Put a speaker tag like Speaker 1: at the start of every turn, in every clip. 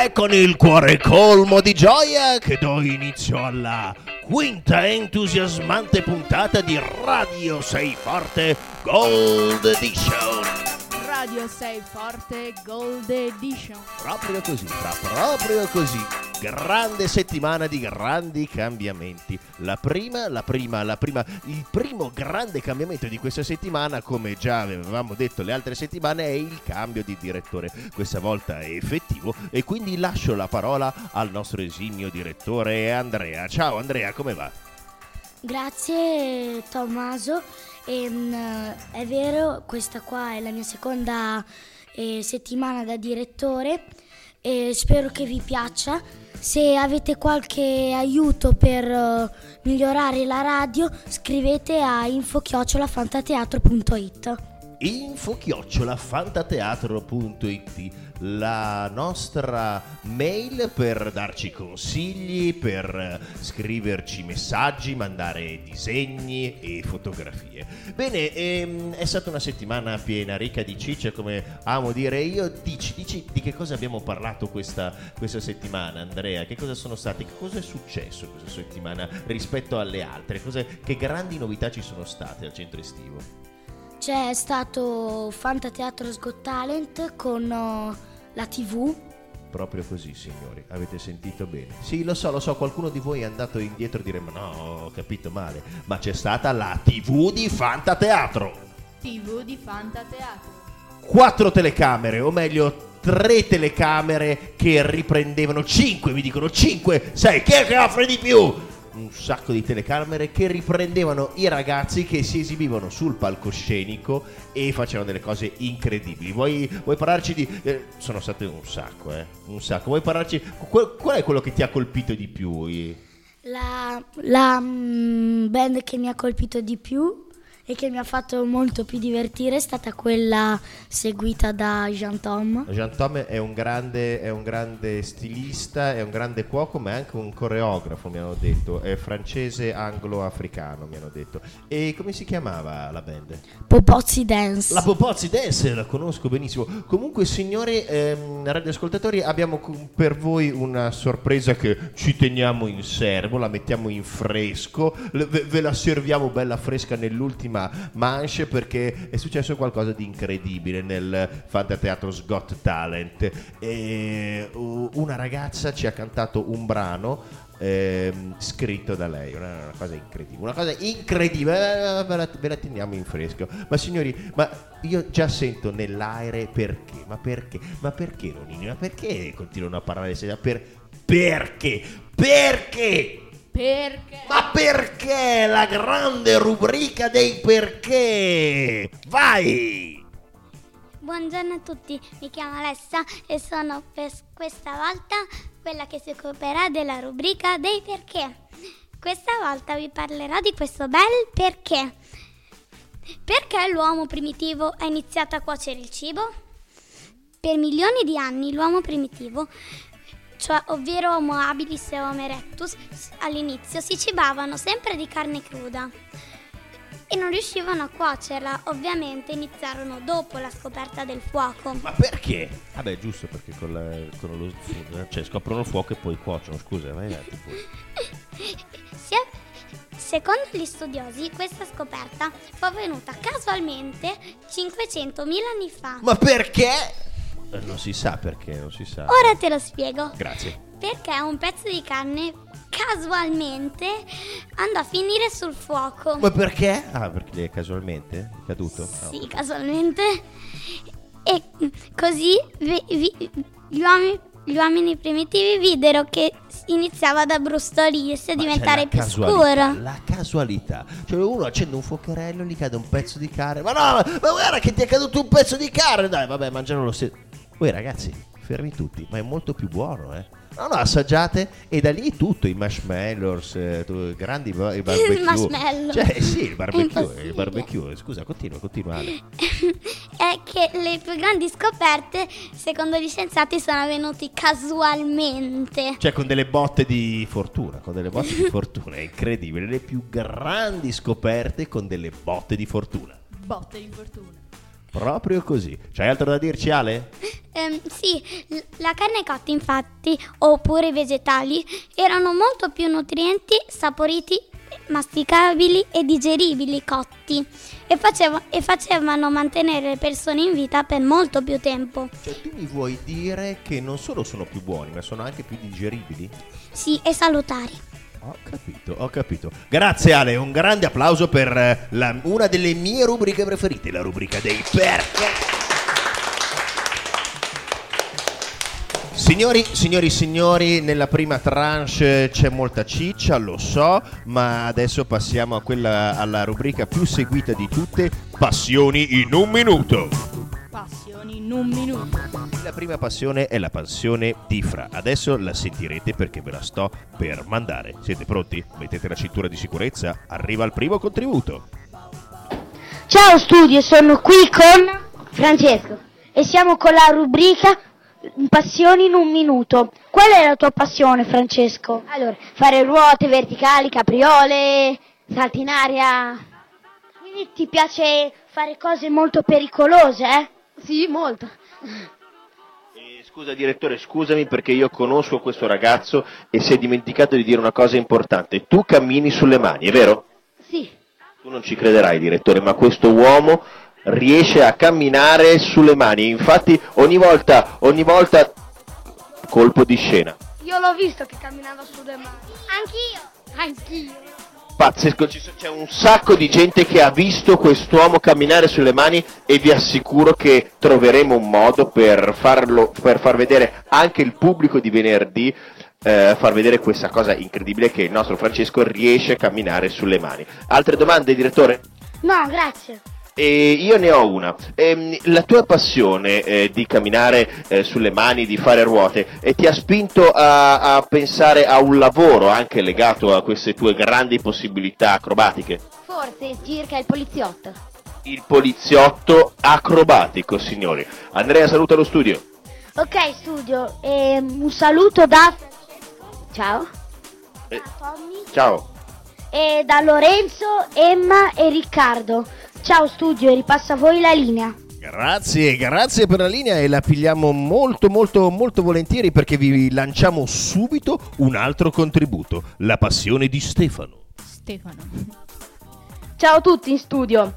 Speaker 1: È con il cuore colmo di gioia che do inizio alla quinta entusiasmante puntata di Radio Sei Forte Gold Edition.
Speaker 2: Radio 6 Forte Gold Edition.
Speaker 1: Proprio così, proprio così. Grande settimana di grandi cambiamenti. La prima, la prima, la prima, il primo grande cambiamento di questa settimana, come già avevamo detto le altre settimane, è il cambio di direttore. Questa volta è effettivo e quindi lascio la parola al nostro esimio direttore Andrea. Ciao Andrea, come va?
Speaker 3: Grazie Tommaso. Ehm, è vero, questa qua è la mia seconda eh, settimana da direttore e spero che vi piaccia. Se avete qualche aiuto per eh, migliorare la radio, scrivete a info-fantateatro.it.
Speaker 1: info-fantateatro.it la nostra mail per darci consigli, per scriverci messaggi, mandare disegni e fotografie. Bene, ehm, è stata una settimana piena, ricca di ciccia, come amo dire io. Dici, dici di che cosa abbiamo parlato questa, questa settimana, Andrea? Che cosa sono stati? Che cosa è successo questa settimana rispetto alle altre? Cosa, che grandi novità ci sono state al centro estivo?
Speaker 3: C'è stato Fantateatro Got Talent con oh, la TV.
Speaker 1: Proprio così, signori, avete sentito bene. Sì, lo so, lo so, qualcuno di voi è andato indietro e dire ma no, ho capito male, ma c'è stata la TV di Fantateatro.
Speaker 2: TV di Fantateatro.
Speaker 1: Quattro telecamere, o meglio tre telecamere che riprendevano, cinque mi dicono, cinque, sei, chi è che offre di più? Un sacco di telecamere che riprendevano i ragazzi che si esibivano sul palcoscenico e facevano delle cose incredibili. Vuoi, vuoi parlarci di... Eh, sono state un sacco, eh, un sacco. Vuoi parlarci... Qual, qual è quello che ti ha colpito di più?
Speaker 3: La, la mm, band che mi ha colpito di più e che mi ha fatto molto più divertire è stata quella seguita da Jean Tom.
Speaker 1: Jean Tom è un, grande, è un grande stilista, è un grande cuoco, ma è anche un coreografo, mi hanno detto. È francese anglo-africano, mi hanno detto. E come si chiamava la band?
Speaker 3: Popozzi Dance.
Speaker 1: La Popozzi Dance, la conosco benissimo. Comunque, signori ehm, radioascoltatori, abbiamo per voi una sorpresa che ci teniamo in serbo, la mettiamo in fresco, ve, ve la serviamo bella fresca nell'ultima manche perché è successo qualcosa di incredibile nel Fantateatro Got Talent. E una ragazza ci ha cantato un brano Ehm, scritto da lei, una, una, cosa incredibile, una cosa incredibile, ve la, ve la, teniamo in fresco. Ma signori, ma io già sento nell'aere perché, ma perché, ma perché Nonini, ma perché continuano a parlare per, perché, perché?
Speaker 2: Perché?
Speaker 1: Ma perché? La grande rubrica dei perché! Vai!
Speaker 4: Buongiorno a tutti, mi chiamo Alessa e sono per questa volta quella che si occuperà della rubrica dei perché. Questa volta vi parlerò di questo bel perché. Perché l'uomo primitivo ha iniziato a cuocere il cibo? Per milioni di anni l'uomo primitivo cioè, ovvero Homo habilis e Homo erectus, all'inizio si cibavano sempre di carne cruda e non riuscivano a cuocerla. Ovviamente iniziarono dopo la scoperta del fuoco.
Speaker 1: Ma perché? Vabbè, giusto perché con, la, con lo cioè scoprono il fuoco e poi cuociono. Scusa, vai avanti poi.
Speaker 4: Secondo gli studiosi, questa scoperta fu avvenuta casualmente 500.000 anni fa.
Speaker 1: Ma perché? Eh, non si sa perché, non si sa.
Speaker 4: Ora te lo spiego.
Speaker 1: Grazie.
Speaker 4: Perché un pezzo di carne casualmente andò a finire sul fuoco.
Speaker 1: Ma perché? Ah, perché casualmente è caduto?
Speaker 4: Sì, oh. casualmente. E così vi, vi, gli, uomini, gli, uomini, primitivi videro che iniziava ad abbrustolirsi e a diventare più scuro.
Speaker 1: La casualità. Cioè uno accende un fuocherello e gli cade un pezzo di carne. Ma no, ma guarda che ti è caduto un pezzo di carne. Dai, vabbè, mangiano lo stesso. Voi ragazzi, fermi tutti, ma è molto più buono, eh. No, no, assaggiate e da lì tutto, i marshmallows, eh, grandi i barbecue.
Speaker 4: Il marshmallow.
Speaker 1: Cioè, sì, il barbecue, il barbecue. Scusa, continua, continua Ale.
Speaker 4: È che le più grandi scoperte, secondo gli scienziati, sono avvenute casualmente.
Speaker 1: Cioè, con delle botte di fortuna, con delle botte di fortuna, è incredibile. Le più grandi scoperte con delle botte di fortuna.
Speaker 2: Botte di fortuna.
Speaker 1: Proprio così. C'hai altro da dirci, Ale?
Speaker 4: Ehm, sì, la carne cotta infatti, oppure i vegetali, erano molto più nutrienti, saporiti, masticabili e digeribili cotti e, faceva- e facevano mantenere le persone in vita per molto più tempo.
Speaker 5: Cioè, tu mi vuoi dire che non solo sono più buoni, ma sono anche più digeribili?
Speaker 4: Sì, e salutari.
Speaker 5: Ho capito, ho capito. Grazie Ale, un grande applauso per eh, la- una delle mie rubriche preferite, la rubrica dei perché. Signori, signori, signori, nella prima tranche c'è molta ciccia, lo so, ma adesso passiamo quella, alla rubrica più seguita di tutte, Passioni in un minuto.
Speaker 2: In un minuto.
Speaker 5: La prima passione è la passione di Fra. Adesso la sentirete perché ve la sto per mandare. Siete pronti? Mettete la cintura di sicurezza. Arriva il primo contributo.
Speaker 6: Ciao studio, sono qui con Francesco e siamo con la rubrica Passioni in un minuto. Qual è la tua passione, Francesco? Allora, fare ruote verticali, capriole, salti in aria. Quindi ti piace fare cose molto pericolose, eh? Sì, molto.
Speaker 5: Eh, Scusa direttore, scusami perché io conosco questo ragazzo e si è dimenticato di dire una cosa importante. Tu cammini sulle mani, è vero?
Speaker 6: Sì.
Speaker 5: Tu non ci crederai direttore, ma questo uomo riesce a camminare sulle mani. Infatti ogni volta, ogni volta colpo di scena.
Speaker 6: Io l'ho visto che camminava sulle mani.
Speaker 4: Anch'io.
Speaker 6: Anch'io.
Speaker 5: Pazzesco, c'è un sacco di gente che ha visto quest'uomo camminare sulle mani e vi assicuro che troveremo un modo per farlo, per far vedere anche il pubblico di venerdì, eh, far vedere questa cosa incredibile che il nostro Francesco riesce a camminare sulle mani. Altre domande, direttore?
Speaker 6: No, grazie.
Speaker 5: E io ne ho una. Ehm, la tua passione eh, di camminare eh, sulle mani, di fare ruote, eh, ti ha spinto a, a pensare a un lavoro anche legato a queste tue grandi possibilità acrobatiche?
Speaker 6: Forse circa il poliziotto.
Speaker 5: Il poliziotto acrobatico, signori. Andrea saluta lo studio.
Speaker 6: Ok, studio. ehm, un saluto da. Ciao.
Speaker 5: Eh,
Speaker 6: Tommy.
Speaker 5: ciao.
Speaker 6: E da Lorenzo, Emma e Riccardo. Ciao, studio, e ripassa a voi la linea.
Speaker 5: Grazie, grazie per la linea e la pigliamo molto molto molto volentieri perché vi lanciamo subito un altro contributo, la passione di Stefano.
Speaker 2: Stefano.
Speaker 7: Ciao a tutti in studio,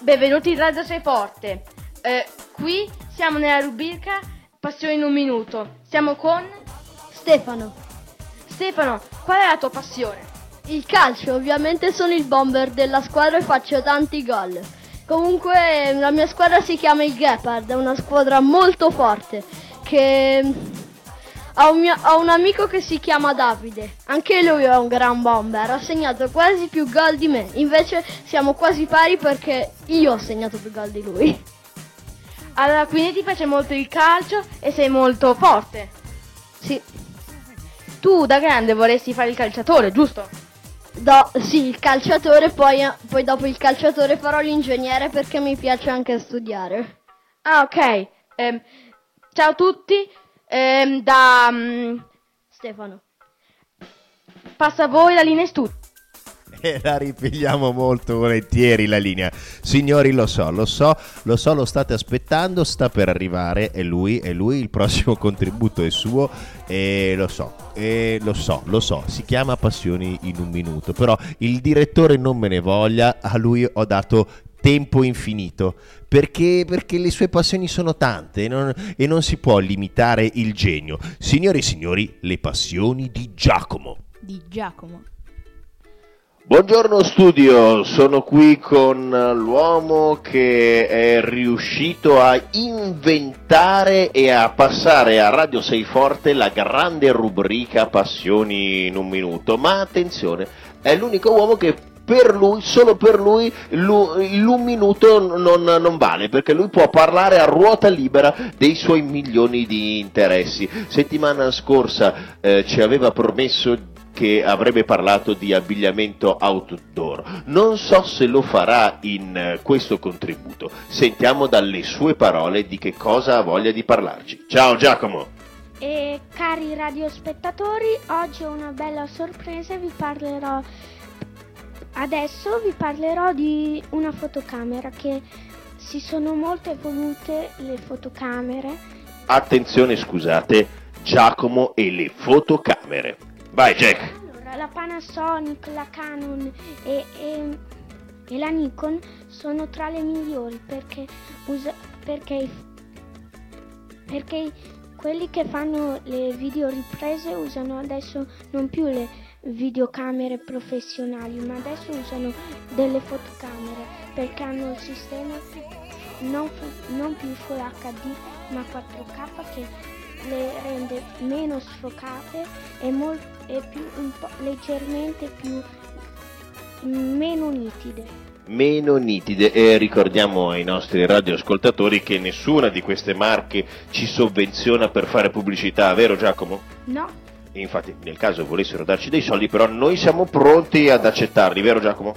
Speaker 7: benvenuti in Radio Sei Forte. Eh, qui siamo nella rubrica Passione in un minuto. Siamo con
Speaker 6: Stefano.
Speaker 7: Stefano. Qual è la tua passione?
Speaker 8: Il calcio, ovviamente sono il bomber della squadra e faccio tanti gol. Comunque la mia squadra si chiama il Gepard, è una squadra molto forte che ha un, mio- ha un amico che si chiama Davide, anche lui è un gran bomber, ha segnato quasi più gol di me, invece siamo quasi pari perché io ho segnato più gol di lui.
Speaker 7: Allora, quindi ti piace molto il calcio e sei molto forte.
Speaker 8: Sì,
Speaker 7: Tu da grande vorresti fare il calciatore, giusto?
Speaker 8: Do- sì, il calciatore, poi, poi dopo il calciatore farò l'ingegnere perché mi piace anche studiare.
Speaker 7: Ah, ok. Ehm, ciao a tutti. Ehm, da mm,
Speaker 8: Stefano.
Speaker 7: passa a voi la linea in studio.
Speaker 5: E la ripigliamo molto volentieri la linea. Signori, lo so, lo so, lo so, lo state aspettando, sta per arrivare, è lui, è lui, il prossimo contributo è suo e lo so, e lo so, lo so, si chiama Passioni in un minuto, però il direttore non me ne voglia, a lui ho dato tempo infinito perché, perché le sue passioni sono tante e non, e non si può limitare il genio. Signori e signori, le passioni di Giacomo.
Speaker 2: Di Giacomo.
Speaker 5: Buongiorno studio, sono qui con l'uomo che è riuscito a inventare e a passare a Radio Sei Forte la grande rubrica Passioni in un minuto. Ma attenzione, è l'unico uomo che per lui, solo per lui, lu- l'un minuto non, non vale, perché lui può parlare a ruota libera dei suoi milioni di interessi. Settimana scorsa eh, ci aveva promesso che avrebbe parlato di abbigliamento outdoor. Non so se lo farà in eh, questo contributo. Sentiamo dalle sue parole di che cosa ha voglia di parlarci. Ciao Giacomo!
Speaker 9: E cari radiospettatori, oggi ho una bella sorpresa e vi parlerò adesso vi parlerò di una fotocamera che si sono molto evolute le fotocamere
Speaker 5: attenzione scusate, Giacomo e le fotocamere. Vai Jack!
Speaker 9: Allora, la Panasonic, la Canon e, e- e la Nikon sono tra le migliori perché, usa- perché, perché quelli che fanno le videoriprese usano adesso non più le videocamere professionali, ma adesso usano delle fotocamere perché hanno il sistema non, non più Full HD ma 4K che le rende meno sfocate e, mol- e più, un po' leggermente più meno nitide.
Speaker 5: meno nitide e ricordiamo ai nostri radioascoltatori che nessuna di queste marche ci sovvenziona per fare pubblicità, vero Giacomo?
Speaker 9: No,
Speaker 5: infatti nel caso volessero darci dei soldi però noi siamo pronti ad accettarli, vero Giacomo?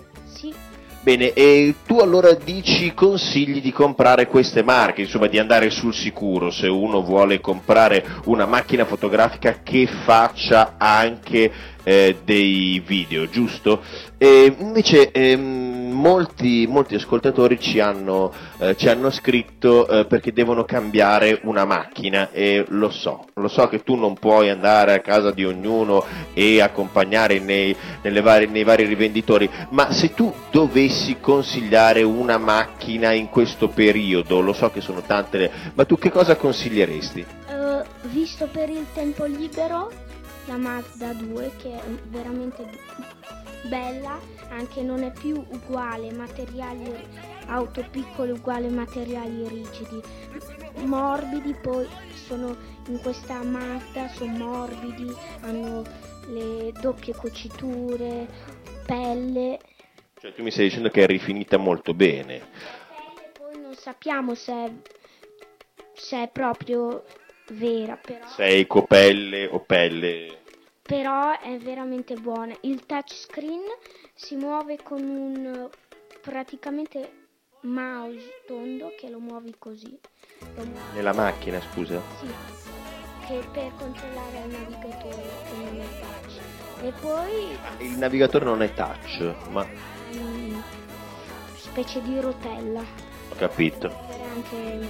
Speaker 5: Bene, e tu allora dici consigli di comprare queste marche, insomma di andare sul sicuro se uno vuole comprare una macchina fotografica che faccia anche eh, dei video, giusto? E invece ehm, molti, molti ascoltatori ci hanno, eh, ci hanno scritto eh, perché devono cambiare una macchina e lo so, lo so che tu non puoi andare a casa di ognuno e accompagnare nei, varie- nei vari rivenditori, ma se tu dovessi consigliare una macchina in questo periodo, lo so che sono tante, le- ma tu che cosa consiglieresti?
Speaker 9: Eh, visto per il tempo libero, la Mazda 2 che è veramente bella, anche non è più uguale, materiali auto piccole uguale materiali rigidi, morbidi poi sono in questa Mazda, sono morbidi, hanno le doppie cuciture, pelle,
Speaker 5: Cioè tu mi stai dicendo che è rifinita molto bene.
Speaker 9: poi non sappiamo se è, se è proprio vera, però...
Speaker 5: Sei copelle o pelle?
Speaker 9: però è veramente buona. Il touchscreen si muove con un praticamente mouse tondo che lo muovi così. Lo muovi,
Speaker 5: Nella macchina, scusa.
Speaker 9: sì, che per controllare il navigatore che non è touch. E poi
Speaker 5: Il navigatore non è touch, ma
Speaker 9: mm, specie di rotella
Speaker 5: ho capito.
Speaker 9: per anche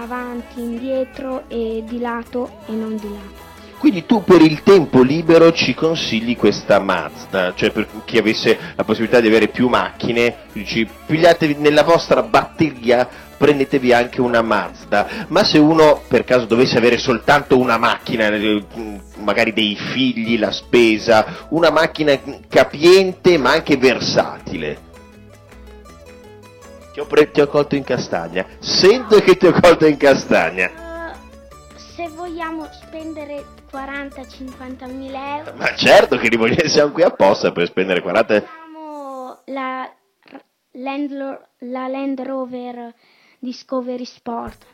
Speaker 9: avanti, indietro e di lato e non di lato.
Speaker 5: Quindi tu per il tempo libero ci consigli questa Mazda, cioè per chi avesse la possibilità di avere più macchine, dici pigliatevi nella vostra batteria, prendetevi anche una Mazda, ma se uno per caso dovesse avere soltanto una macchina, eh, magari dei figli, la spesa, una macchina capiente ma anche versatile. Ti ho, pre- ti ho colto in castagna, sento che ti ho colto in castagna.
Speaker 9: Se vogliamo spendere 40-50 mila euro
Speaker 5: Ma certo che li vogliamo, siamo qui apposta per spendere 40...
Speaker 9: Abbiamo la Land, la Land Rover Discovery Sport.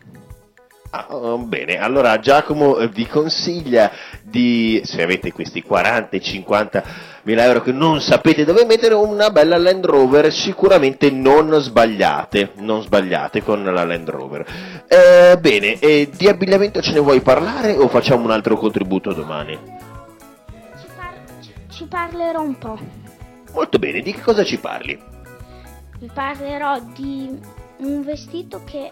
Speaker 5: Ah, oh, bene, allora Giacomo eh, vi consiglia di, se avete questi 40 e 50 mila euro che non sapete dove mettere, una bella Land Rover, sicuramente non sbagliate, non sbagliate con la Land Rover. Eh, bene, e di abbigliamento ce ne vuoi parlare o facciamo un altro contributo domani?
Speaker 9: Ci, par- ci- ci parlerò un po'.
Speaker 5: Molto bene, di che cosa ci parli?
Speaker 9: Vi parlerò di un vestito che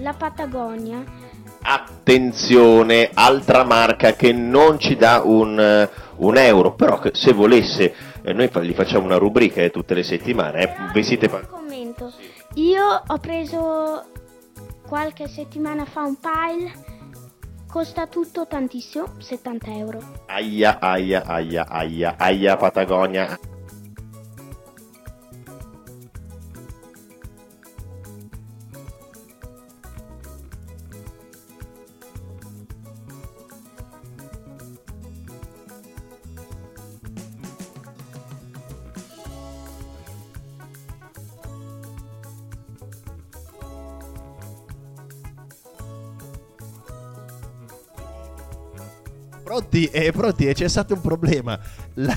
Speaker 9: la Patagonia
Speaker 5: Attenzione, altra marca che non ci dà un, eh, un euro, però che se volesse, eh, noi gli facciamo una rubrica eh, tutte le settimane, eh, vestite pa-
Speaker 9: commento. Io ho preso qualche settimana fa un pile. Costa tutto tantissimo, 70 euro.
Speaker 5: aia, aia, aia, aia, aia Patagonia.
Speaker 1: Pronti? Eh, pronti, e c'è stato un problema. La-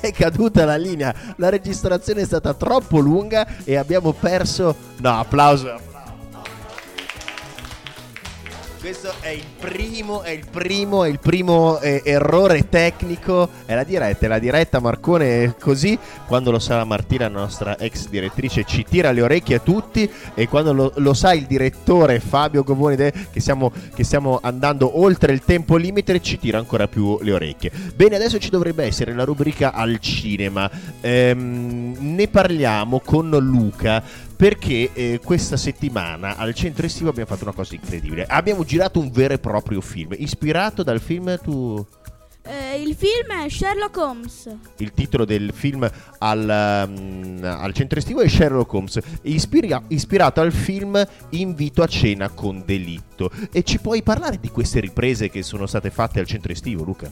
Speaker 1: è caduta la linea. La registrazione è stata troppo lunga e abbiamo perso. No, applauso. applauso. Questo è il primo, è il primo, è il primo eh, errore tecnico. È la diretta, è la diretta Marcone è così. Quando lo sa Martina, la nostra ex direttrice, ci tira le orecchie a tutti. E quando lo, lo sa il direttore Fabio Govoni, che che stiamo andando oltre il tempo limite, ci tira ancora più le orecchie. Bene, adesso ci dovrebbe essere la rubrica al cinema. Ehm, ne parliamo con Luca perché eh, questa settimana al centro estivo abbiamo fatto una cosa incredibile. Abbiamo girato un vero e proprio film, ispirato dal film tu...
Speaker 10: Eh, il film è Sherlock Holmes.
Speaker 1: Il titolo del film al, um, al centro estivo è Sherlock Holmes, ispira- ispirato al film Invito a cena con delitto. E ci puoi parlare di queste riprese che sono state fatte al centro estivo, Luca?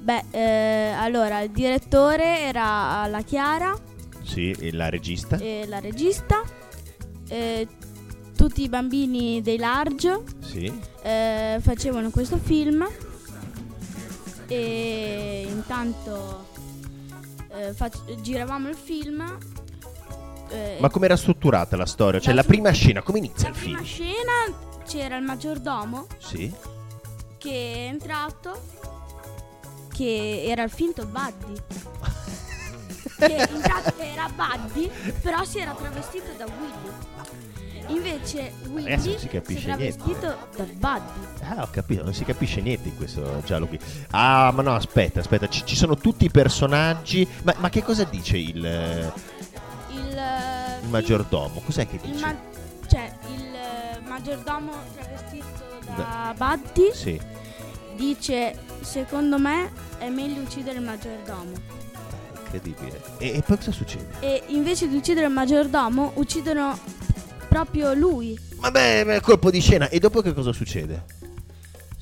Speaker 10: Beh, eh, allora il direttore era la Chiara
Speaker 1: Sì, e la regista?
Speaker 10: e la regista, eh, tutti i bambini dei Large
Speaker 1: Sì.
Speaker 10: eh, facevano questo film e intanto eh, fac- giravamo il film. eh,
Speaker 1: Ma come era strutturata la storia? Cioè,
Speaker 10: La
Speaker 1: la prima scena, come inizia
Speaker 10: la
Speaker 1: il
Speaker 10: prima
Speaker 1: film?
Speaker 10: scena c'era il maggiordomo
Speaker 1: Sì.
Speaker 10: che è entrato, che era il finto Buddy. Che era Buddy, però si era travestito da Willy. Invece Willy
Speaker 1: Adesso non si
Speaker 10: si
Speaker 1: capisce
Speaker 10: era
Speaker 1: niente.
Speaker 10: vestito da Buddy.
Speaker 1: Ah, ho capito, non si capisce niente in questo giallo qui. Ah, ma no, aspetta, aspetta, ci, ci sono tutti i personaggi. Ma, ma che cosa dice il, eh,
Speaker 10: Il, eh,
Speaker 1: il maggiordomo? Cos'è che
Speaker 10: il
Speaker 1: dice?
Speaker 10: ma- cioè il eh, maggiordomo travestito da Buddy
Speaker 1: Sì,
Speaker 10: dice secondo me è meglio uccidere il maggiordomo.
Speaker 1: Incredibile. E, e poi cosa succede?
Speaker 10: E invece di uccidere il maggiordomo uccidono proprio lui.
Speaker 1: Vabbè, beh, colpo di scena. E dopo che cosa succede?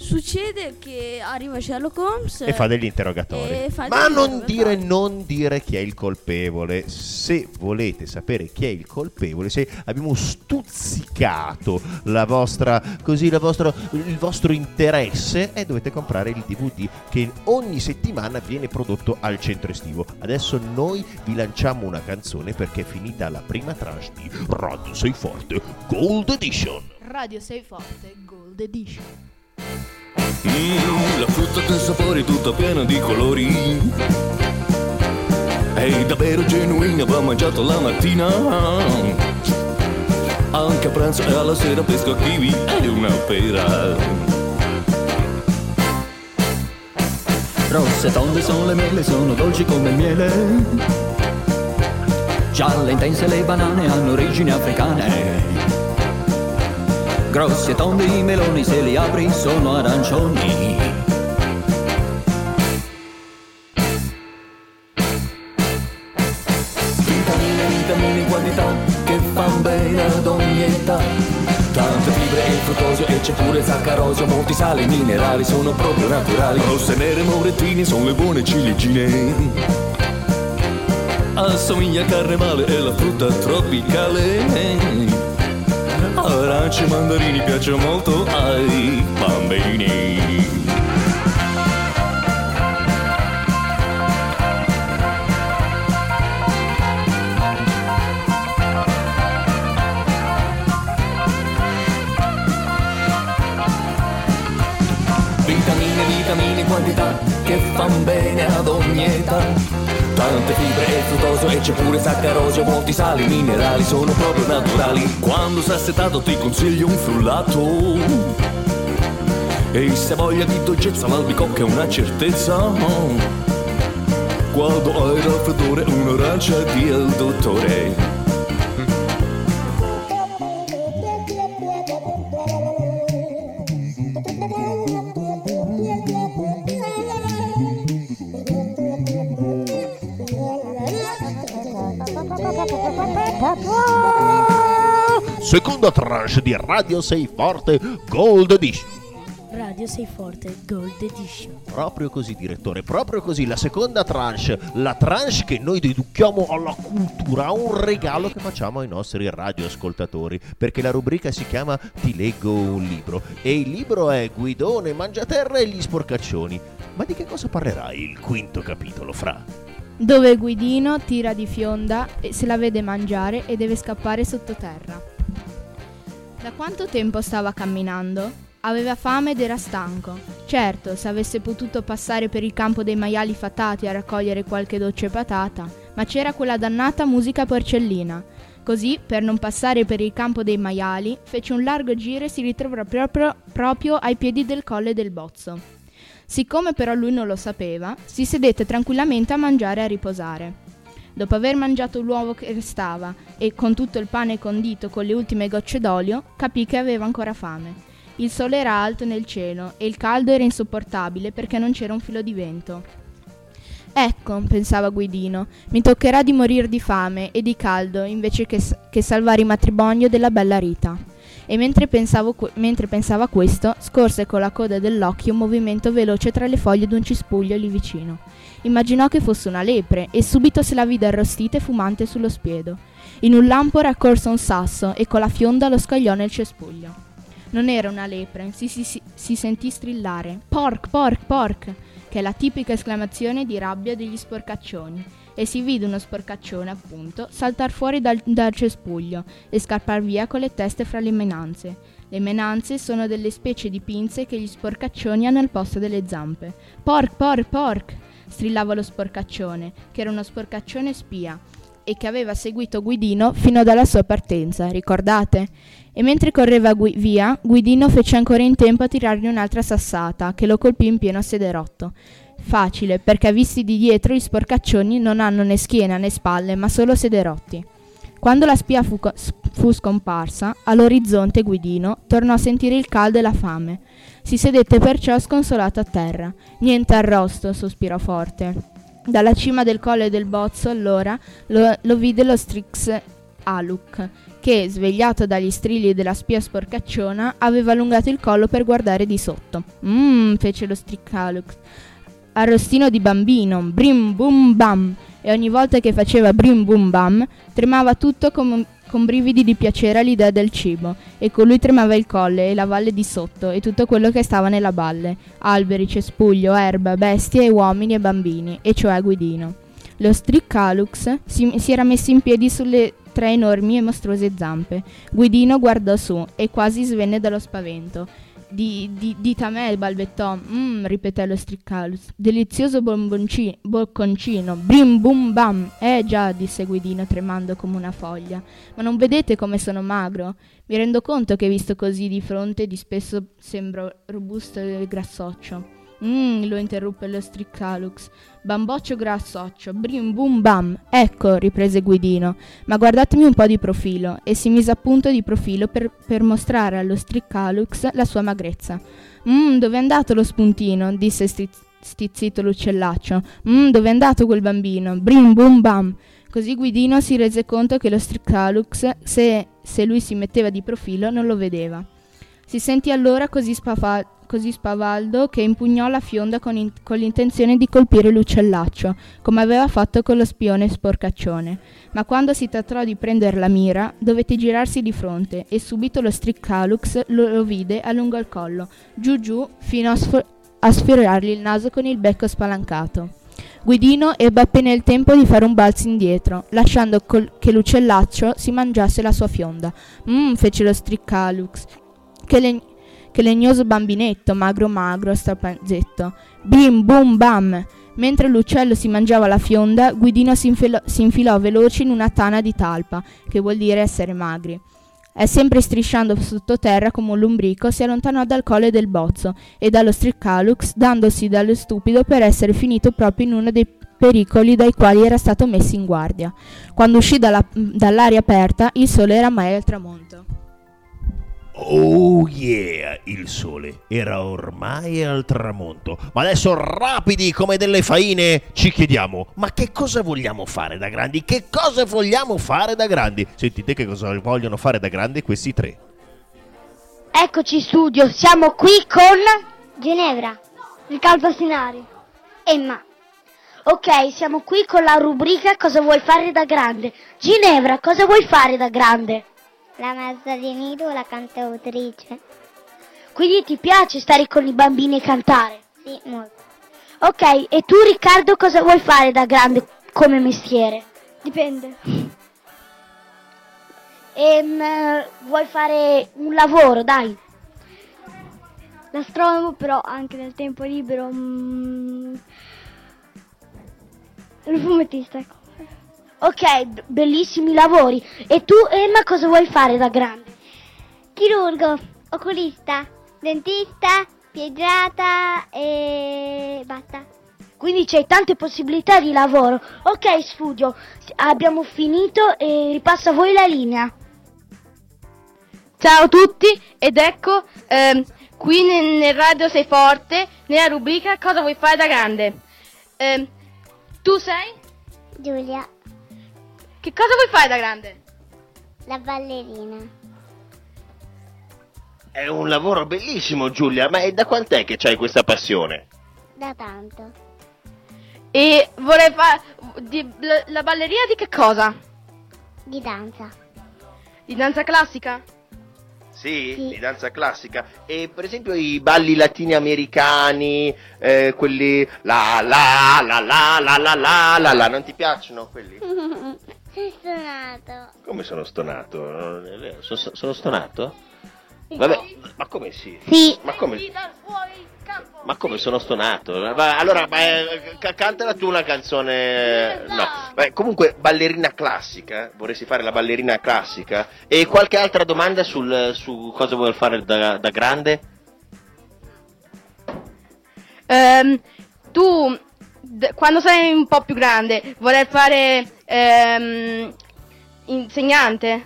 Speaker 10: Succede che arriva Sherlock Holmes
Speaker 1: E fa degli interrogatori.
Speaker 10: e fa
Speaker 1: Ma
Speaker 10: degli
Speaker 1: non
Speaker 10: interrogatori.
Speaker 1: dire, non dire chi è il colpevole. Se volete sapere chi è il colpevole, se abbiamo stuzzicato la vostra, così, la vostra, il vostro interesse, e dovete comprare il DVD che ogni settimana viene prodotto al centro estivo. Adesso noi vi lanciamo una canzone perché è finita la prima tranche di Radio Sei Forte Gold Edition.
Speaker 10: Radio 6 Forte Gold Edition.
Speaker 11: Mm, la frutta con sapori tutta piena di colori È davvero genuina, va mangiato la mattina Anche a pranzo e alla sera pesco kiwi È una pera
Speaker 12: Rosse tonde sono le mele, sono dolci come il miele. Gialle intense le banane hanno origini africane. Grossi e tondi i meloni, se li apri sono arancioni.
Speaker 11: Vitamine, vitamine in quantità Che fan bene ad ogni età. Tante fibre e fruttosio e c'è pure zaccarosio. Molti sali minerali sono proprio naturali. Rosse, nere, morettine sono le buone ciliegine. Assomiglia a carnevale e la frutta tropicale Arance e mandarini piacciono molto ai bambini Vitamine, vitamine in quantità che fan bene ad ogni età. Tante fibre e fruttosio e c'è pure saccarosio, molti sali minerali sono proprio naturali. Quando sei assetato ti consiglio un frullato. E se voglia di dolcezza l'albicocca è una certezza. Quando hai raffreddore un'arancia di al dottore.
Speaker 1: Seconda tranche di Radio Sei Forte Gold Edition.
Speaker 13: Radio 6 Forte Gold Edition.
Speaker 1: Proprio così, direttore, proprio così. La seconda tranche, la tranche che noi deduchiamo alla cultura, un regalo che facciamo ai nostri radioascoltatori. Perché la rubrica si chiama Ti leggo un libro. E il libro è Guidone, Mangiaterra e gli sporcaccioni. Ma di che cosa parlerà il quinto capitolo, Fra?
Speaker 2: Dove Guidino tira di fionda e se la vede mangiare e deve scappare sottoterra. Da quanto tempo stava camminando? Aveva fame ed era stanco. Certo, se avesse potuto passare per il campo dei maiali fatati a raccogliere qualche dolce patata, ma c'era quella dannata musica porcellina. Così, per non passare per il campo dei maiali, fece un largo giro e si ritrovò proprio, proprio ai piedi del colle del bozzo. Siccome però lui non lo sapeva, si sedette tranquillamente a mangiare e a riposare. Dopo aver mangiato l'uovo che restava e con tutto il pane condito con le ultime gocce d'olio, capì che aveva ancora fame. Il sole era alto nel cielo e il caldo era insopportabile perché non c'era un filo di vento. Ecco, pensava Guidino, mi toccherà di morire di fame e di caldo invece che, che salvare il matrimonio della bella Rita. E mentre, que- mentre pensava questo, scorse con la coda dell'occhio un movimento veloce tra le foglie d'un cispuglio lì vicino. Immaginò che fosse una lepre e subito se la vide arrostita e fumante sullo spiedo. In un lampo raccolse un sasso e con la fionda lo scagliò nel cespuglio. Non era una lepre, si, si, si, si sentì strillare Pork, pork, pork, che è la tipica esclamazione di rabbia degli sporcaccioni, e si vide uno sporcaccione, appunto, saltar fuori dal, dal cespuglio e scappar via con le teste fra le menanze. Le menanze sono delle specie di pinze che gli sporcaccioni hanno al posto delle zampe. Pork, pork, pork! strillava lo sporcaccione, che era uno sporcaccione spia e che aveva seguito Guidino fino dalla sua partenza, ricordate? E mentre correva gui- via, Guidino fece ancora in tempo a tirargli un'altra sassata, che lo colpì in pieno sederotto. Facile, perché visti di dietro gli sporcaccioni non hanno né schiena né spalle, ma solo sederotti. Quando la spia fu, fu scomparsa, all'orizzonte Guidino tornò a sentire il caldo e la fame. Si sedette perciò sconsolato a terra. Niente arrosto, sospirò forte. Dalla cima del colle del bozzo, allora, lo, lo vide lo Strix Aluk, che, svegliato dagli strilli della spia sporcacciona, aveva allungato il collo per guardare di sotto. Mmm, fece lo Strix Aluk. Arrostino di bambino, brim bum bam, e ogni volta che faceva brim bum bam, tremava tutto come con brividi di piacere all'idea del cibo, e con lui tremava il colle e la valle di sotto e tutto quello che stava nella valle, alberi, cespuglio, erba, bestie uomini e bambini, e cioè Guidino. Lo Striccalux si, si era messo in piedi sulle tre enormi e mostruose zampe. Guidino guardò su e quasi svenne dallo spavento di, di, dite a me, balbettò. Mmm, ripeté lo Striccalus. Delizioso bocconcino. Brim bum bam. Eh già, disse Guidino tremando come una foglia. Ma non vedete come sono magro? Mi rendo conto che visto così di fronte di spesso sembro robusto e grassoccio. Mmm, lo interruppe lo Striccalux. Bamboccio grassoccio, brim bum bam. Ecco, riprese Guidino, ma guardatemi un po' di profilo. E si mise appunto di profilo per, per mostrare allo Striccalux la sua magrezza. Mmm, dove è andato lo spuntino? disse stiz- stizzito l'uccellaccio. Mmm, è andato quel bambino? Brim bum bam. Così Guidino si rese conto che lo Striccalux, se, se lui si metteva di profilo, non lo vedeva. Si sentì allora così spafato così spavaldo che impugnò la fionda con, in- con, l'intenzione di colpire l'uccellaccio, come aveva fatto con lo spione sporcaccione. Ma quando si trattò di prendere la mira, dovette girarsi di fronte e subito lo Striccalux lo, vide a lungo il collo, giù giù, fino a, sf- a sfiorargli il naso con il becco spalancato. Guidino ebbe appena il tempo di fare un balzo indietro, lasciando col- che l'uccellaccio si mangiasse la sua fionda. Mmm, fece lo Striccalux, che, le- che legnoso bambinetto, magro magro, strapanzetto. Bim bum bam! Mentre l'uccello si mangiava la fionda, Guidino si infilò, si infilò veloce in una tana di talpa, che vuol dire essere magri. E sempre strisciando sottoterra come un lumbrico, si allontanò dal colle del bozzo e dallo striccalux, dandosi dallo stupido per essere finito proprio in uno dei pericoli dai quali era stato messo in guardia. Quando uscì dalla, dall'aria aperta, il sole era mai al tramonto.
Speaker 1: Oh yeah, il sole era ormai al tramonto, ma adesso rapidi come delle faine ci chiediamo, ma che cosa vogliamo fare da grandi? Che cosa vogliamo fare da grandi? Sentite che cosa vogliono fare da grandi questi tre.
Speaker 7: Eccoci studio, siamo qui con
Speaker 4: Ginevra,
Speaker 14: Riccardo Sinari.
Speaker 4: Emma,
Speaker 7: Ok, siamo qui con la rubrica Cosa vuoi fare da grande? Ginevra, cosa vuoi fare da grande?
Speaker 4: La mazza di nido, la cantautrice.
Speaker 7: Quindi ti piace stare con i bambini e cantare?
Speaker 4: Sì, molto.
Speaker 7: Ok, e tu Riccardo cosa vuoi fare da grande come mestiere?
Speaker 14: Dipende.
Speaker 7: Ehm, vuoi fare un lavoro, dai.
Speaker 15: L'astronomo però anche nel tempo libero... mm, il fumettista, ecco.
Speaker 14: Ok, bellissimi lavori. E tu, Emma, cosa vuoi fare da grande?
Speaker 16: Chirurgo, oculista, dentista, piedrata e basta.
Speaker 14: Quindi c'hai tante possibilità di lavoro. Ok, studio, abbiamo finito e ripassa a voi la linea.
Speaker 7: Ciao a tutti ed ecco ehm, qui nel, nel Radio Sei Forte, nella rubrica Cosa vuoi fare da grande? Ehm, tu sei?
Speaker 16: Giulia,
Speaker 7: Che cosa vuoi fare da grande?
Speaker 16: la ballerina.
Speaker 5: È un lavoro bellissimo, Giulia, ma è da quant'è che c'hai questa passione?
Speaker 16: Da tanto.
Speaker 7: E vorrei fare la, la ballerina di che cosa?
Speaker 16: Di danza.
Speaker 7: Di danza classica?
Speaker 5: Sì, di danza classica. E per esempio i balli latini americani, eh, quelli la la la la la la la la la, non ti piacciono quelli?
Speaker 16: Sei suonato.
Speaker 5: Come sono stonato? Non è vero, sono, sono stonato? Vabbè, ma come sì?
Speaker 16: Sì.
Speaker 5: Ma come? Ma come sono stonato? Allora, ma, eh, ca- cantala tu una canzone. No, Beh, comunque ballerina classica. Vorresti fare la ballerina classica? E qualche altra domanda sul, su cosa vuoi fare da, da grande?
Speaker 7: Ehm, tu d- quando sei un po' più grande vorrei fare ehm, insegnante?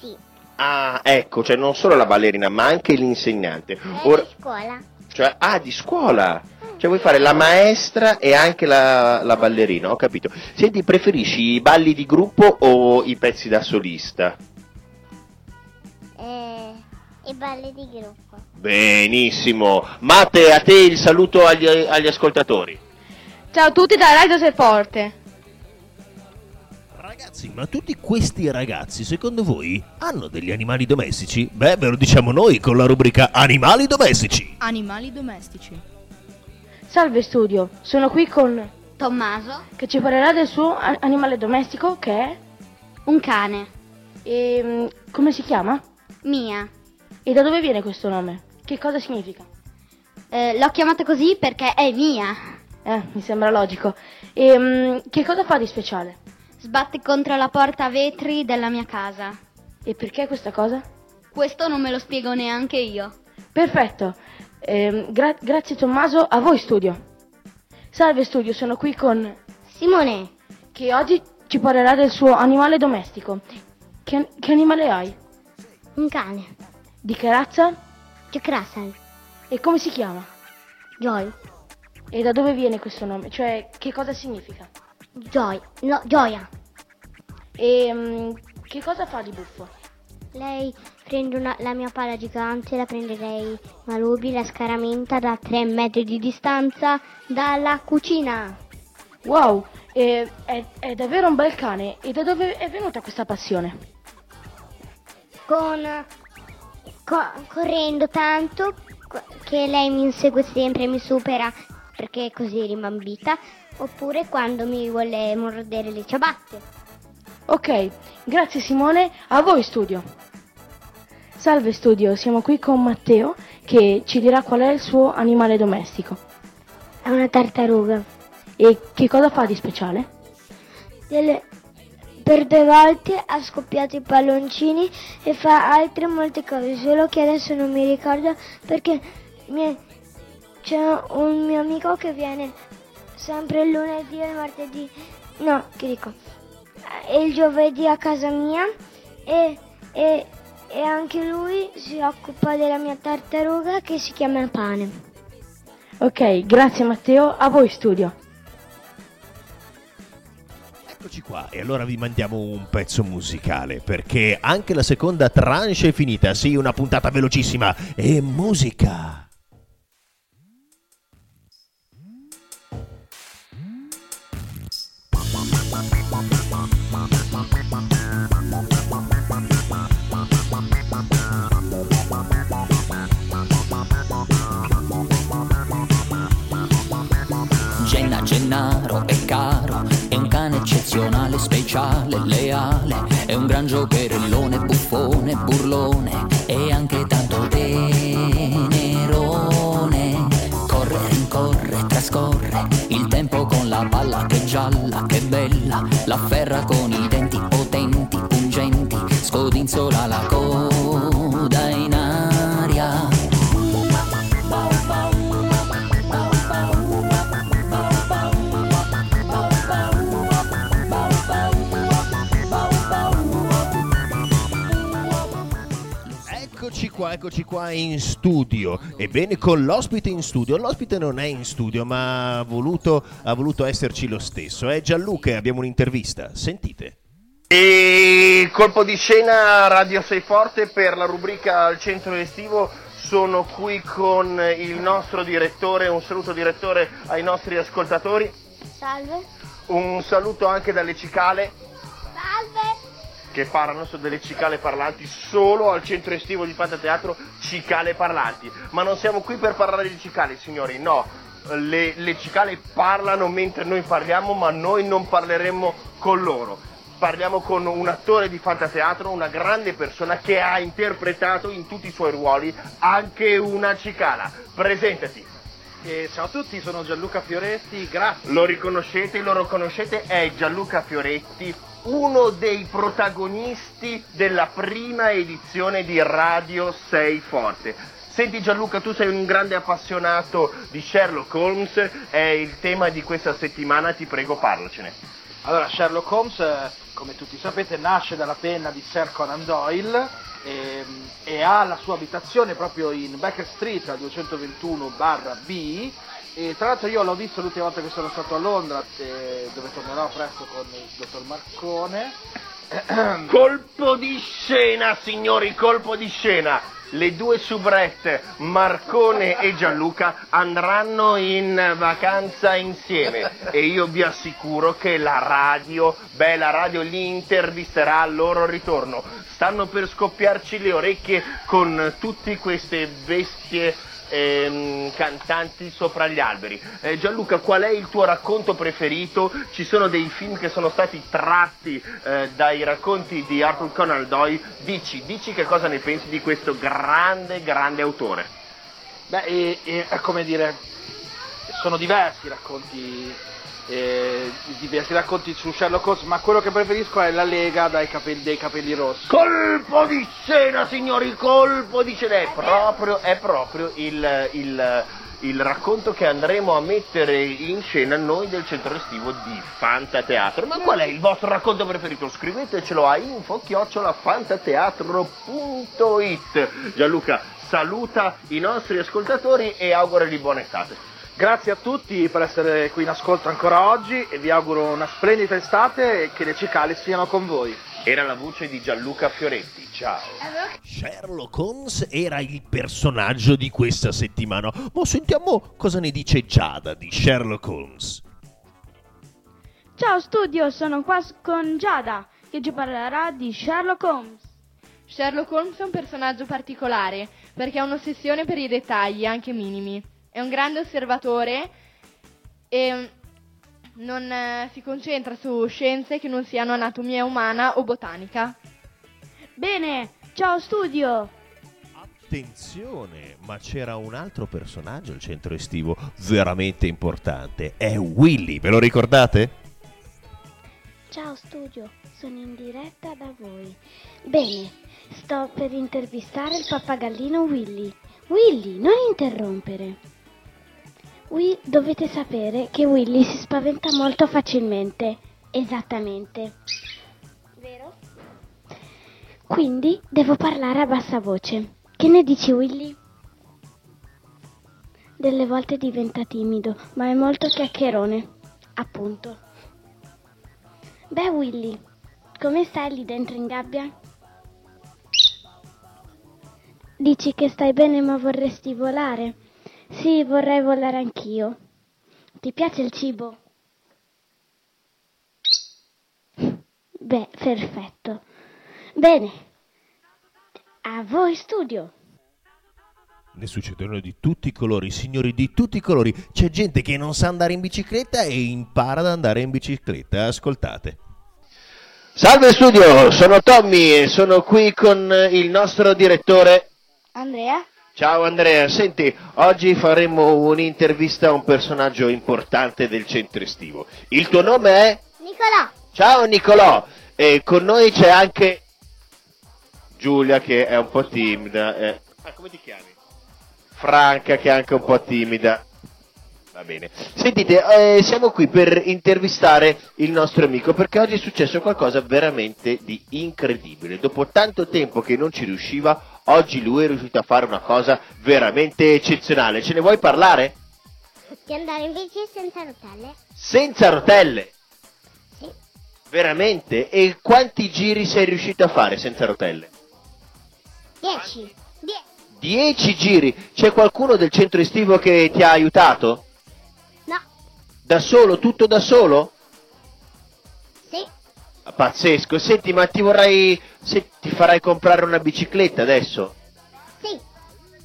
Speaker 16: Sì.
Speaker 5: Ah, ecco, cioè non solo la ballerina, ma anche l'insegnante. Ora,
Speaker 16: Di scuola.
Speaker 5: cioè, ah, di scuola. Cioè vuoi fare la maestra e anche la, la ballerina, ho capito. Senti, preferisci i balli di gruppo o i pezzi da solista?
Speaker 16: Eh, I balli di gruppo.
Speaker 5: Benissimo. Mate, a te il saluto agli, agli ascoltatori.
Speaker 7: Ciao a tutti da Radio Sei Forte.
Speaker 1: Ragazzi, ma tutti questi ragazzi, secondo voi, hanno degli animali domestici? Beh, ve lo diciamo noi con la rubrica Animali domestici.
Speaker 2: Animali domestici.
Speaker 14: Salve studio, sono qui con
Speaker 15: Tommaso,
Speaker 14: che ci parlerà del suo a- animale domestico che è
Speaker 15: un cane.
Speaker 14: e mm, come si chiama?
Speaker 15: Mia.
Speaker 14: E da dove viene questo nome? Che cosa significa?
Speaker 15: Eh, l'ho chiamata così perché è mia.
Speaker 14: Eh, mi sembra logico. E mm, che cosa fa di speciale?
Speaker 15: Sbatte contro la porta a vetri della mia casa.
Speaker 14: E perché questa cosa?
Speaker 15: Questo non me lo spiego neanche io.
Speaker 14: Perfetto. Ehm, gra- grazie Tommaso, a voi studio. Salve studio, sono qui con
Speaker 16: Simone,
Speaker 14: che oggi ci parlerà del suo animale domestico. Che, che animale hai?
Speaker 16: un cane.
Speaker 14: Di che razza?
Speaker 16: Jack Russell.
Speaker 14: E come si chiama?
Speaker 16: Joy.
Speaker 14: E da dove viene questo nome? Cioè, che cosa significa?
Speaker 16: Joy. No, Gioia.
Speaker 14: E mm, che cosa fa di buffo?
Speaker 16: Lei prende una- la mia pala gigante, la prenderei Malubi, la scaramenta da 3 metri di distanza dalla cucina.
Speaker 14: Wow, e- è, è davvero un bel cane. E da dove è venuta questa passione?
Speaker 16: Con, co- correndo tanto che lei mi insegue sempre, mi supera perché è così rimambita, oppure quando mi vuole mordere le ciabatte.
Speaker 14: Ok, grazie Simone, a voi studio. Salve studio, siamo qui con Matteo che ci dirà qual è il suo animale domestico.
Speaker 16: È una tartaruga.
Speaker 14: E che cosa fa di speciale?
Speaker 15: Delle- per due volte ha scoppiato i palloncini e fa altre molte cose, solo che adesso non mi ricordo perché mi- c'è un mio amico che viene sempre il lunedì e il martedì, no, che dico, e il giovedì a casa mia e, e- e anche lui si occupa della mia tartaruga che si chiama Pane.
Speaker 14: Ok, grazie Matteo, a voi studio.
Speaker 1: Eccoci qua, e allora vi mandiamo un pezzo musicale, perché anche la seconda tranche è finita. Sì, una puntata velocissima e musica.
Speaker 12: eccezionale, speciale, leale, è un gran giocherellone, buffone, burlone. E anche tanto tenerone. Corre, rincorre, trascorre. Il tempo con la palla che gialla, che bella, la ferra con i denti potenti, pungenti, scodinzola la
Speaker 1: cosa qua, eccoci qua in studio. Ebbene, con l'ospite in studio. L'ospite non è in studio, ma ha voluto, ha voluto esserci lo stesso. È Gianluca e abbiamo un'intervista. Sentite.
Speaker 5: E colpo di scena Radio Sei Forte per la rubrica al centro estivo. Sono qui con il nostro direttore. Un saluto direttore ai nostri ascoltatori.
Speaker 17: Salve.
Speaker 5: Un saluto anche dalle cicale
Speaker 17: Salve.
Speaker 5: Che parlano, sono delle cicale parlanti solo al centro estivo di Fantateatro, cicale parlanti. Ma non siamo qui per parlare di cicale, signori, no. Le, le cicale parlano mentre noi parliamo, ma noi non parleremo con loro. Parliamo con un attore di fantateatro, una grande persona che ha interpretato in tutti i suoi ruoli anche una cicala. Presentati.
Speaker 18: Eh, ciao a tutti, sono Gianluca Fioretti, grazie.
Speaker 5: Lo riconoscete, lo riconoscete, è Gianluca Fioretti, uno dei protagonisti della prima edizione di Radio 6 Forte. Senti Gianluca, tu sei un grande appassionato di Sherlock Holmes, è il tema di questa settimana, ti prego parlacene.
Speaker 18: Allora, Sherlock Holmes, eh, come tutti sapete, nasce dalla penna di Sir Conan Doyle ehm, e ha la sua abitazione proprio in Baker Street al 221 barra B. E tra l'altro io l'ho visto l'ultima volta che sono stato a Londra, dove tornerò presto con il dottor Marcone.
Speaker 5: Colpo di scena, signori, colpo di scena. Le due soubrette, Marcone e Gianluca, andranno in vacanza insieme e io vi assicuro che la radio, beh, la radio li intervisterà al loro ritorno. Stanno per scoppiarci le orecchie con tutte queste bestie ehm, cantanti sopra gli alberi. Eh, Gianluca, qual è il tuo racconto preferito? Ci sono dei film che sono stati tratti eh, dai racconti di Arthur Conan Doyle. Dici, dici che cosa ne pensi di questo grande, grande autore.
Speaker 18: Beh, e- come dire, sono diversi i racconti, eh, diversi racconti su Sherlock Holmes, ma quello che preferisco è la Lega capelli, dei capelli rossi.
Speaker 5: Colpo di scena, signori, colpo di scena. È proprio, è proprio il, il- il racconto che andremo a mettere in scena noi del centro estivo di Fantateatro. Ma qual è il vostro racconto preferito? Scrivetecelo a info-fantateatro.it. Gianluca, saluta i nostri ascoltatori e augurali buona estate.
Speaker 18: Grazie a tutti per essere qui in ascolto ancora oggi e vi auguro una splendida estate e che le cicale siano con voi.
Speaker 5: Era la voce di Gianluca Fioretti. Ciao.
Speaker 1: Sherlock Holmes era il personaggio di questa settimana. Ma sentiamo cosa ne dice Giada di Sherlock Holmes.
Speaker 10: Ciao studio, sono qua con Giada che ci parlerà di Sherlock Holmes.
Speaker 19: Sherlock Holmes è un personaggio particolare perché ha un'ossessione per i dettagli, anche minimi. È un grande osservatore e mm, non eh, si concentra su scienze che non siano anatomia umana o botanica.
Speaker 10: Bene, ciao studio.
Speaker 1: Attenzione, ma c'era un altro personaggio al centro estivo veramente importante. È Willy, ve lo ricordate?
Speaker 17: Ciao studio, sono in diretta da voi. Bene, sto per intervistare il pappagallino Willy. Willy, non interrompere. Wi- dovete sapere che Willy si spaventa molto facilmente. Esattamente. Vero? Quindi devo parlare a bassa voce. Che ne dici Willy? Delle volte diventa timido, ma è molto chiacchierone. Appunto. Beh, Willy, come stai lì dentro in gabbia? Dici che stai bene ma vorresti volare? Sì, vorrei volare anch'io. Ti piace il cibo? Beh, perfetto. Bene. A voi studio.
Speaker 1: Ne succedono di tutti i colori, signori, di tutti i colori. C'è gente che non sa andare in bicicletta e impara ad andare in bicicletta. Ascoltate.
Speaker 5: Salve studio, sono Tommy e sono qui con il nostro direttore.
Speaker 17: Andrea?
Speaker 5: Ciao Andrea, senti, oggi faremo un'intervista a un personaggio importante del centro estivo. Il tuo nome è?
Speaker 16: Nicolò,
Speaker 5: Ciao Nicolò, e con noi c'è anche Giulia che è un po' timida. eh. Ah, come ti chiami? Franca che è anche un po' timida. Va bene. Sentite, eh, siamo qui per intervistare il nostro amico perché oggi è successo qualcosa veramente di incredibile. Dopo tanto tempo che non ci riusciva, oggi lui è riuscito a fare una cosa veramente eccezionale. Ce ne vuoi parlare?
Speaker 16: di andare in bici senza rotelle?
Speaker 5: Senza rotelle.
Speaker 16: Sì.
Speaker 5: Veramente? E quanti giri sei riuscito a fare senza rotelle?
Speaker 16: 10. 10.
Speaker 5: Dieci giri. C'è qualcuno del centro estivo che ti ha aiutato?
Speaker 16: No.
Speaker 5: Da solo, tutto da solo? Pazzesco. Senti, ma ti vorrei... se ti farai comprare una bicicletta adesso?
Speaker 16: Sì.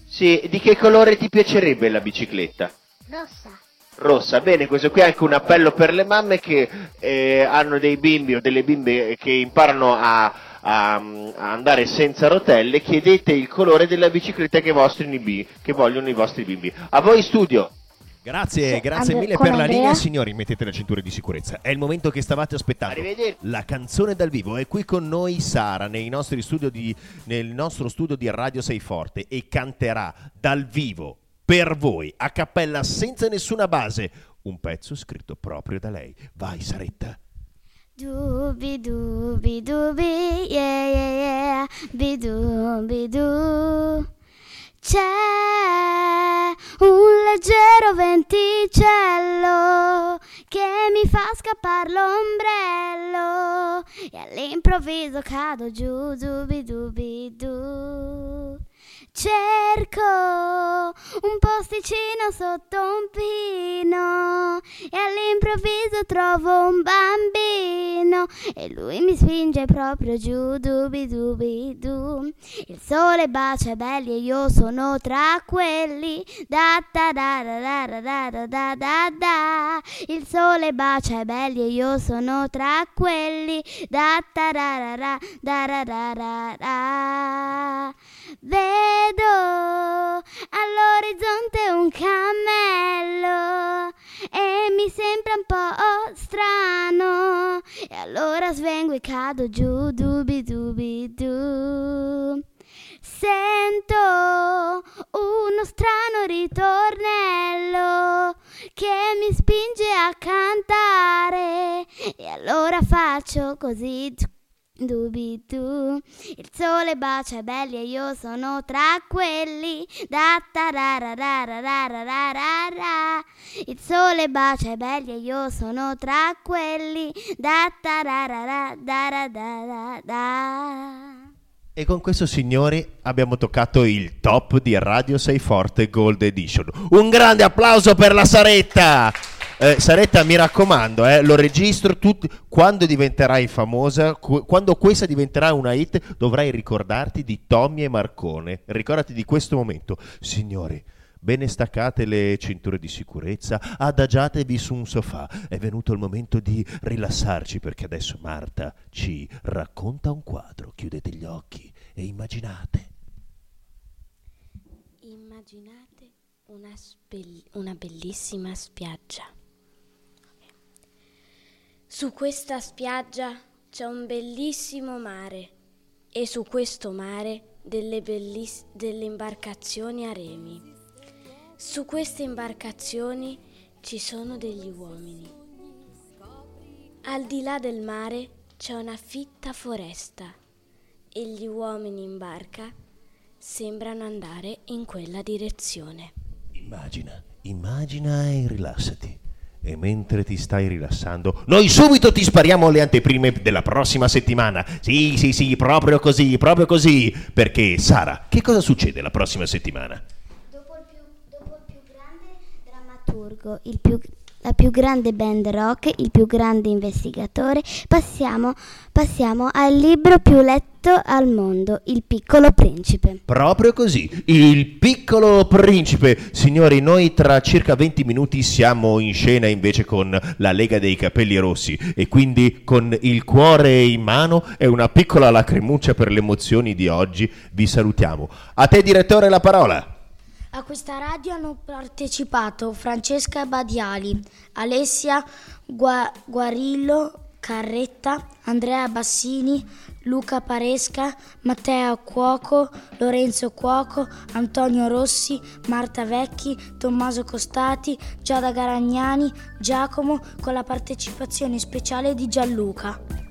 Speaker 5: Sì, di che colore ti piacerebbe la bicicletta?
Speaker 16: Rossa.
Speaker 5: Rossa, bene, questo qui è anche un appello per le mamme che eh, hanno dei bimbi o delle bimbe che imparano a, a- a andare senza rotelle, chiedete il colore della bicicletta che, vostri che vogliono i vostri bimbi. A voi studio!
Speaker 1: Grazie,
Speaker 5: Sì,
Speaker 1: grazie mille per la linea, signori. Mettete la cintura di sicurezza. È il momento che stavate aspettando. La canzone dal vivo. È qui con noi Sara nei nostri studio di, nel nostro studio di Radio Sei Forte e canterà dal vivo per voi a cappella senza nessuna base un pezzo scritto proprio da lei. Vai Saretta.
Speaker 20: Dubi dubi dubi, yeah yeah yeah, bidubi du. C'è un leggero venticello che mi fa scappare l'ombrello e all'improvviso cado giù, dubi dubi du. Cerco un posticino sotto un pino e all'improvviso trovo un bambino e lui mi spinge proprio giù, dubi dubi du. Il sole bacia belli e io sono tra quelli. Da da da da da da da da da da. Il sole bacia belli e io sono tra quelli. Da da da da da da da da da. Vedo all'orizzonte un cammello e mi sembra un po' strano e allora svengo e cado giù dubi dubi du. Sento uno strano ritornello che mi spinge a cantare e allora faccio così dubi du. Il sole bacia i belli e io sono tra quelli. Da da. Il sole bacia i belli e io sono tra quelli. Da da.
Speaker 1: E con questo, signori, abbiamo toccato il top di Radio Sei Forte Gold Edition. Un grande applauso per la Saretta! Eh, Saretta, mi raccomando, eh, lo registro tut- quando diventerai famosa, cu- quando questa diventerà una hit, dovrai ricordarti di Tommy e Marcone. Ricordati di questo momento. Signori, bene staccate le cinture di sicurezza, adagiatevi su un sofà. È venuto il momento di rilassarci perché adesso Marta ci racconta un quadro. Chiudete gli occhi e immaginate.
Speaker 17: Immaginate una, spel- una bellissima spiaggia. Su questa spiaggia c'è un bellissimo mare e su questo mare delle, belliss- delle imbarcazioni a remi. Su queste imbarcazioni ci sono degli uomini. Al di là del mare c'è una fitta foresta e gli uomini in barca sembrano andare in quella direzione.
Speaker 1: Immagina, immagina e rilassati. E mentre ti stai rilassando, noi subito ti spariamo le anteprime della prossima settimana. Sì, sì, sì, proprio così, proprio così. Perché, Sara, che cosa succede la prossima settimana?
Speaker 20: drammaturgo, il più- la più grande band rock, il più grande investigatore, passiamo, passiamo al libro più letto al mondo, Il piccolo principe.
Speaker 1: Proprio così, il piccolo principe. Signori, noi tra circa 20 minuti siamo in scena invece con la Lega dei Capelli Rossi e quindi con il cuore in mano e una piccola lacrimuccia per le emozioni di oggi vi salutiamo. A te direttore la parola.
Speaker 3: A questa radio hanno partecipato Francesca Badiali, Alessia Gua- Guarillo Carretta, Andrea Bassini, Luca Paresca, Matteo Cuoco, Lorenzo Cuoco, Antonio Rossi, Marta Vecchi, Tommaso Costati, Giada Garagnani, Giacomo con la partecipazione speciale di Gianluca.